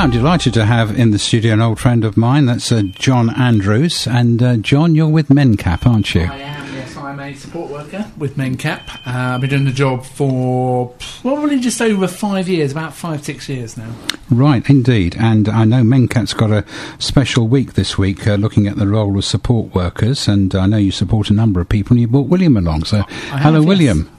Yeah, I'm delighted to have in the studio an old friend of mine. That's uh, John Andrews. And uh, John, you're with MenCap, aren't you? I am, yes. I'm a support worker with MenCap. Uh, I've been doing the job for probably just over five years, about five, six years now. Right, indeed. And I know MenCap's got a special week this week uh, looking at the role of support workers. And I know you support a number of people, and you brought William along. So, hello, yes. William.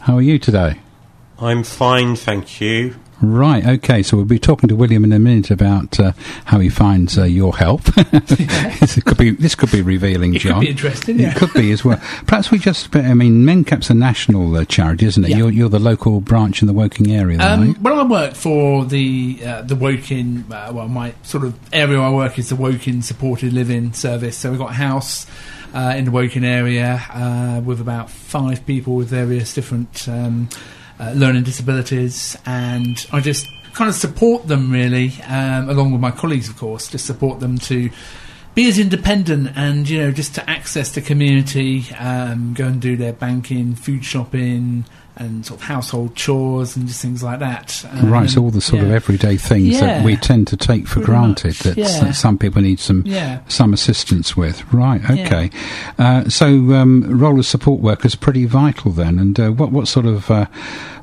How are you today? I'm fine, thank you. Right, okay, so we'll be talking to William in a minute about uh, how he finds uh, your help. this, could be, this could be revealing, It John. could be interesting, yeah. It could be as well. Perhaps we just, I mean, MenCap's a national uh, charity, isn't it? Yeah. You're, you're the local branch in the Woking area, then. Um, well, I work for the uh, the Woking. Uh, well, my sort of area I work is the Woking Supported Living Service. So we've got a house uh, in the Woking area uh, with about five people with various different um, uh, learning disabilities, and I just kind of support them really, um, along with my colleagues, of course, to support them to be as independent and you know just to access the community, um, go and do their banking, food shopping, and sort of household chores and just things like that. Um, Right, so all the sort of everyday things that we tend to take for granted that yeah. some people need some Yeah. some assistance with. Right, okay. Uh, so um, role of support workers pretty vital then. And uh, what what sort of uh,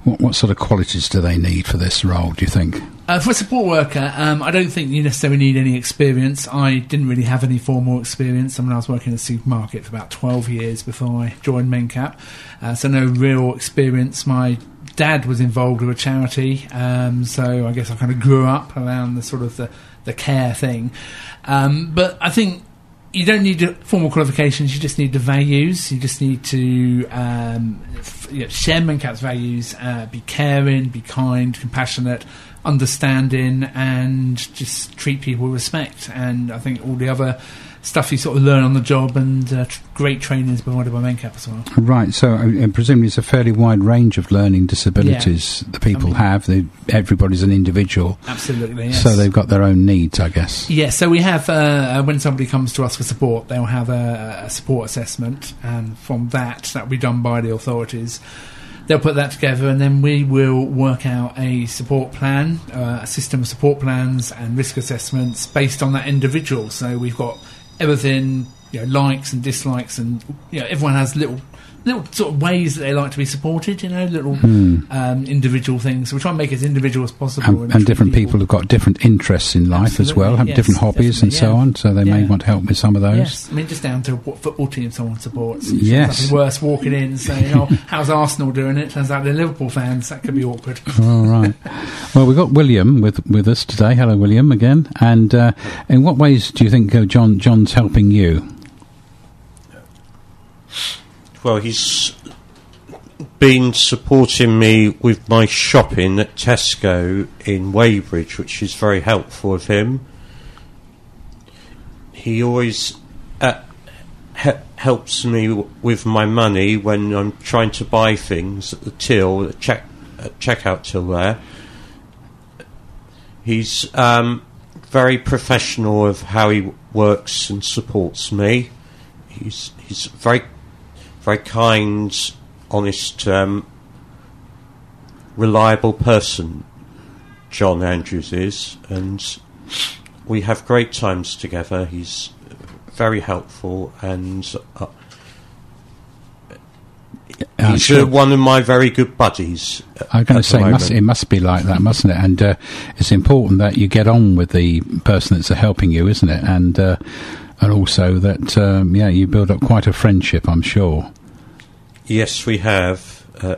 what, what sort of qualities do they need for this role? Do you think? Uh, for a support worker, um, I don't think you necessarily need any experience. I didn't really have any formal experience. I mean, I was working in a supermarket for about 12 years before I joined MenCap, uh, so no real experience. My dad was involved with a charity, um, so I guess I kind of grew up around the sort of the, the care thing. Um, but I think you don't need formal qualifications. You just need the values. You just need to um, f- you know, share Mencap's values. Uh, be caring, be kind, compassionate, understanding, and just treat people with respect. And I think all the other stuff you sort of learn on the job, and uh, tr- great training is provided by Mencap as well. Right, so uh, presumably it's a fairly wide range of learning disabilities that people I mean- have. They, everybody's an individual, Absolutely. Yes. so they've got their own needs, I guess. Yeah, so we have uh, when somebody comes to us for support, they'll have a, a support assessment, and from that, that will be done by the authorities. They'll put that together, and then we will work out a support plan, uh, a system of support plans and risk assessments based on that individual. So we've got everything, you know, likes and dislikes, and you know, everyone has little. Little sort of ways that they like to be supported, you know, little um, individual things. So we try and make it as individual as possible. And, and and different people have got different interests in life as well, have yes, different hobbies and so on, so they may Yeah. want help with some of those. Yes, I mean just down to what football team someone supports. Yes. nothing worse walking in and saying, "Oh, how's Arsenal doing?" It turns out they're Liverpool fans. That could be awkward. All right. Well, we've got William with with us today. Hello, William, again. And uh, in what ways do you think uh, John John's helping you? Well, he's been supporting me with my shopping at Tesco in Weybridge, which is very helpful of him. He always uh, he- helps me w- with my money when I'm trying to buy things at the till, at check at checkout till there. He's um, very professional of how he works and supports me. He's he's very very kind, honest, um, reliable person. John Andrews is, and we have great times together. He's very helpful, and uh, I'm he's sure- uh, one of my very good buddies. uh, I'm going to say it must, it must be like that, mustn't it? And uh, it's important that you get on with the person that's helping you, isn't it? And uh, and also that um, yeah, you build up quite a friendship, I'm sure. Yes, we have uh,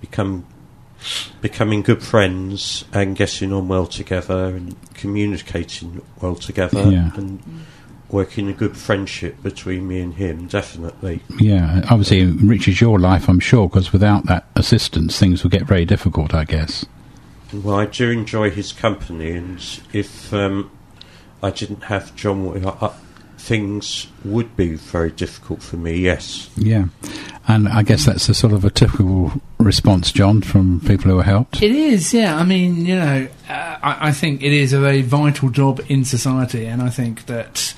become becoming good friends and getting on well together and communicating well together Yeah. and working a good friendship between me and him. Definitely. Yeah, obviously it enriches your life, I'm sure, because without that assistance, things would get very difficult, I guess. Well, I do enjoy his company, and if um, I didn't have John, uh, uh, things would be very difficult for me. Yes. Yeah, and I guess that's a sort of a typical response, John, from people who are helped. It is, yeah. I mean, you know, uh, I, I think it is a very vital job in society, and I think that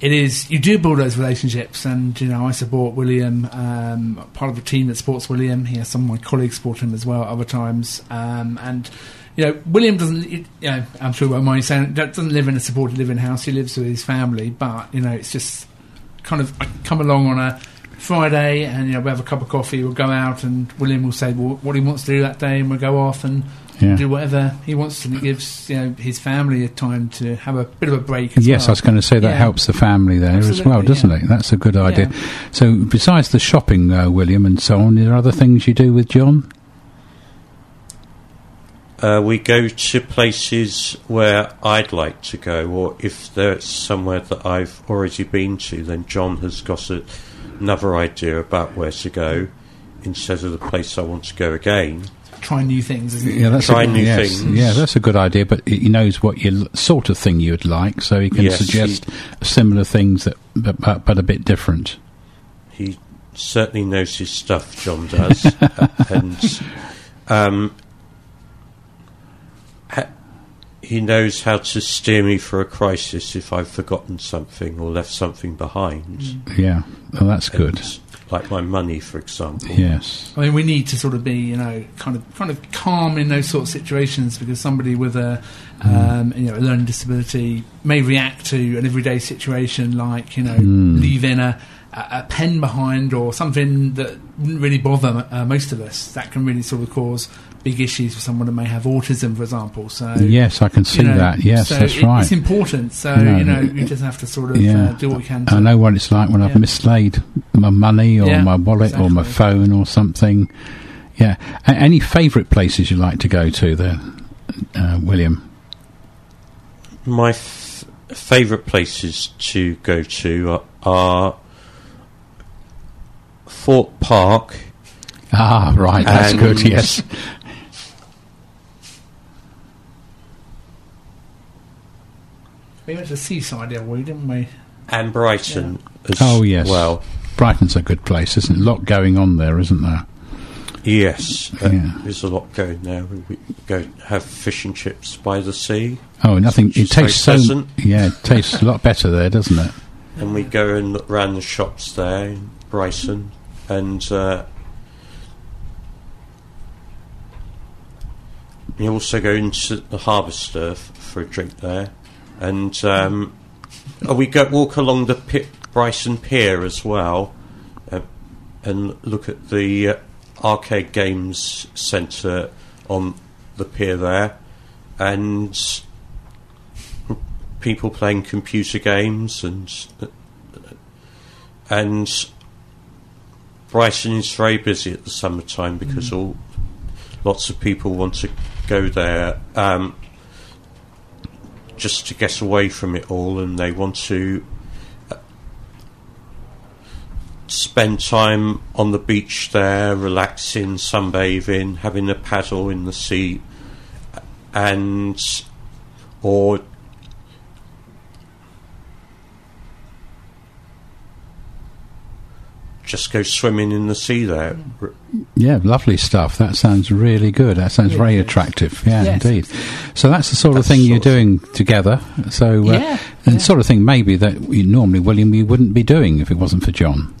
it is you do build those relationships, and you know I support William, um, part of the team that supports William. He has some of my colleagues support him as well other times, um, and you know William doesn't. You know, I'm sure won't mind saying doesn't live in a supported living house. He lives with his family, but you know it's just kind of I come along on a Friday, and you know we have a cup of coffee. We'll go out, and William will say well, what he wants to do that day, and we'll go off and Yeah. do whatever he wants. And it gives you know his family a time to have a bit of a break. As Yes, well. I was going to say that Yeah. helps the family there as well, doesn't yeah. it? That's a good idea. So, besides the shopping, uh, William, and so on, are there other things you do with John? Uh, we go to places where I'd like to go, or if there's somewhere that I've already been to, then John has got a, another idea about where to go instead of the place I want to go again. try new things. Isn't it? Yeah, that's Try a, new yes, things. Yeah, that's a good idea. But he knows what you sort of thing you'd like, so he can Yes, suggest similar things that, but, but, but a bit different. He certainly knows his stuff, John does, and um, he knows how to steer me for a crisis if I've forgotten something or left something behind. Yeah, well, that's good. Like my money, for example. Yes. I mean, we need to sort of be, you know, kind of kind of calm in those sort of situations because somebody with a, um, you know, a learning disability may react to an everyday situation like, you know, Mm. leaving a, a a pen behind or something that wouldn't really bother uh, most of us. That can really sort of cause big issues for someone that may have autism, for example. So Yes, I can see you know, that. Yes, so that's it- right. It's important. So No, you know, it- we just have to sort of yeah. uh, do what we can. To, I know what it's like when I've mislaid my money or Yeah, my wallet or my phone or something. Yeah. A- any favourite places you like to go to there, uh, William? My f- favourite places to go to are, are Thorpe Park. Ah, right. That's And- good. Yes. We went to the seaside the other week, didn't we? and Brighton as Oh, yes. well. Brighton's a good place, isn't it? A lot going on there, isn't there? Yes, uh, Yeah. there's a lot going there. We, we go have fish and chips by the sea, Oh, nothing. Which It is very tastes so. pleasant. Yeah, it tastes a lot better there, doesn't it? and we go and look round the shops there in Brighton, and uh, you also go into the Harvester f- for a drink there, and um, oh, we go walk along the pi- Brighton Pier as well, uh, and look at the uh, arcade games centre on the pier there, and people playing computer games and and Brighton is very busy at the summertime because all lots of people want to go there. Um, just to get away from it all, and they want to uh, spend time on the beach there, relaxing, sunbathing, having a paddle in the sea, and or just go swimming in the sea there. Yeah, lovely stuff. That sounds really good. That sounds very attractive. Yeah, Yes. indeed. So that's the sort of thing the you're doing together. So, uh, Yeah, and yeah. sort of thing maybe that you, normally William you wouldn't be doing if it wasn't for John.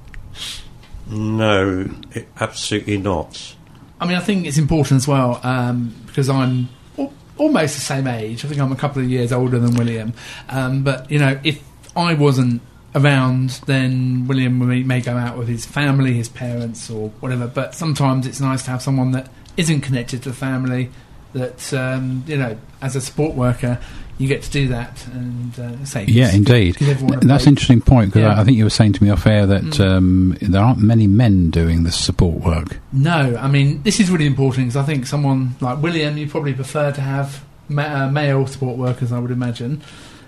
No, it, absolutely not. I mean, I think it's important as well um, because I'm al- almost the same age. I think I'm a couple of years older than William. Um, but you know, if I wasn't around, then William may, may go out with his family, his parents, or whatever. But sometimes it's nice to have someone that isn't connected to the family. That um, you know, as a support worker, you get to do that and uh, say, Yeah, indeed. give everyone a That's an interesting point because Yeah. I, I think you were saying to me off air that Mm. um, there aren't many men doing this support work. No, I mean this is really important because I think someone like William, you probably prefer to have ma- uh, male support workers, I would imagine,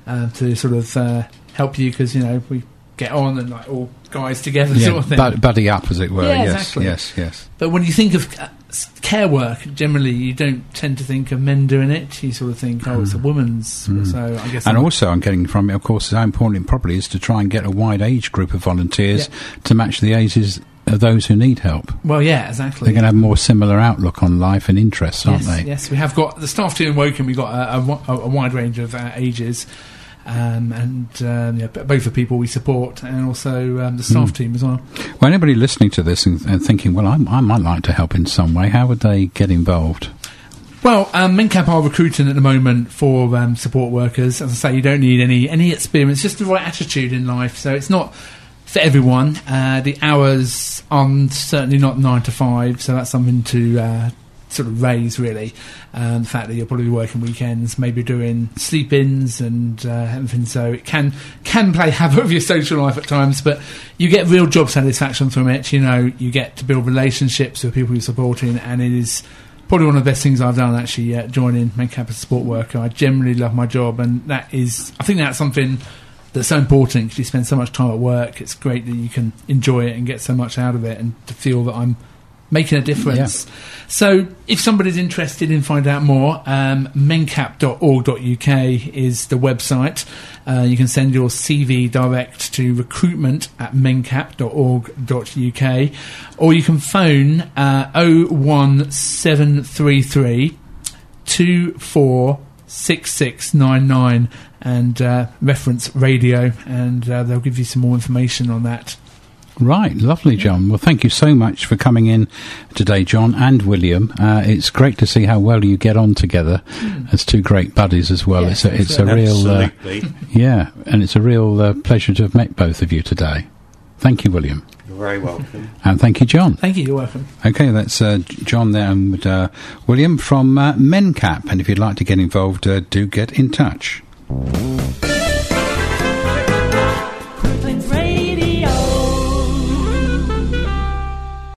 uh, to sort of uh, help you because you know we get on and like all guys together sort of thing. bud- buddy up, as it were. Yeah, yes, exactly. yes, yes. but when you think of uh, care work, generally you don't tend to think of men doing it. You sort of think, oh, it's a woman's. Mm. So I guess And I'm- also, I'm getting from it, of course, how important it probably is to try and get a wide age group of volunteers to match the ages of those who need help. well, yeah, exactly. They're going to have more similar outlook on life and interests, aren't yes, they? Yes, we have got the staff team in Woking. We've got a, a, a wide range of uh, ages. Um, and um, yeah, both the people we support and also um, the staff Mm. team as well. Well, anybody listening to this and, and thinking, well, I, I might like to help in some way, how would they get involved? Well, um, MenCap are recruiting at the moment for um, support workers. As I say, you don't need any any experience, just the right attitude in life. So it's not for everyone. Uh, the hours are certainly not nine to five, so that's something to uh, sort of raise really. Um, the fact that you're probably working weekends, maybe doing sleep-ins and uh, everything, so it can can play havoc with your social life at times. But you get real job satisfaction from it. You know, you get to build relationships with people you're supporting, and it is probably one of the best things I've done actually uh, joining Mencap as a support worker. I generally love my job, and that is, I think that's something that's so important because you spend so much time at work. It's great that you can enjoy it and get so much out of it, and to feel that I'm making a difference. So, if somebody's interested in finding out more, um, mencap.org.uk is the website. Uh, you can send your CV direct to recruitment at mencap.org.uk, or you can phone uh, 01733 246699 and uh, reference radio, and uh, they'll give you some more information on that. Right, lovely, John. Well, thank you so much for coming in today, John and William. Uh, it's great to see how well you get on together as two great buddies as well. Yeah, it's a, it's a real, uh, yeah, and it's a real uh, pleasure to have met both of you today. Thank you, William, You're very welcome. and thank you, John. Thank you, you're welcome. Okay, that's uh, John there and uh, William from uh, MenCap. And if you'd like to get involved, uh, do get in touch.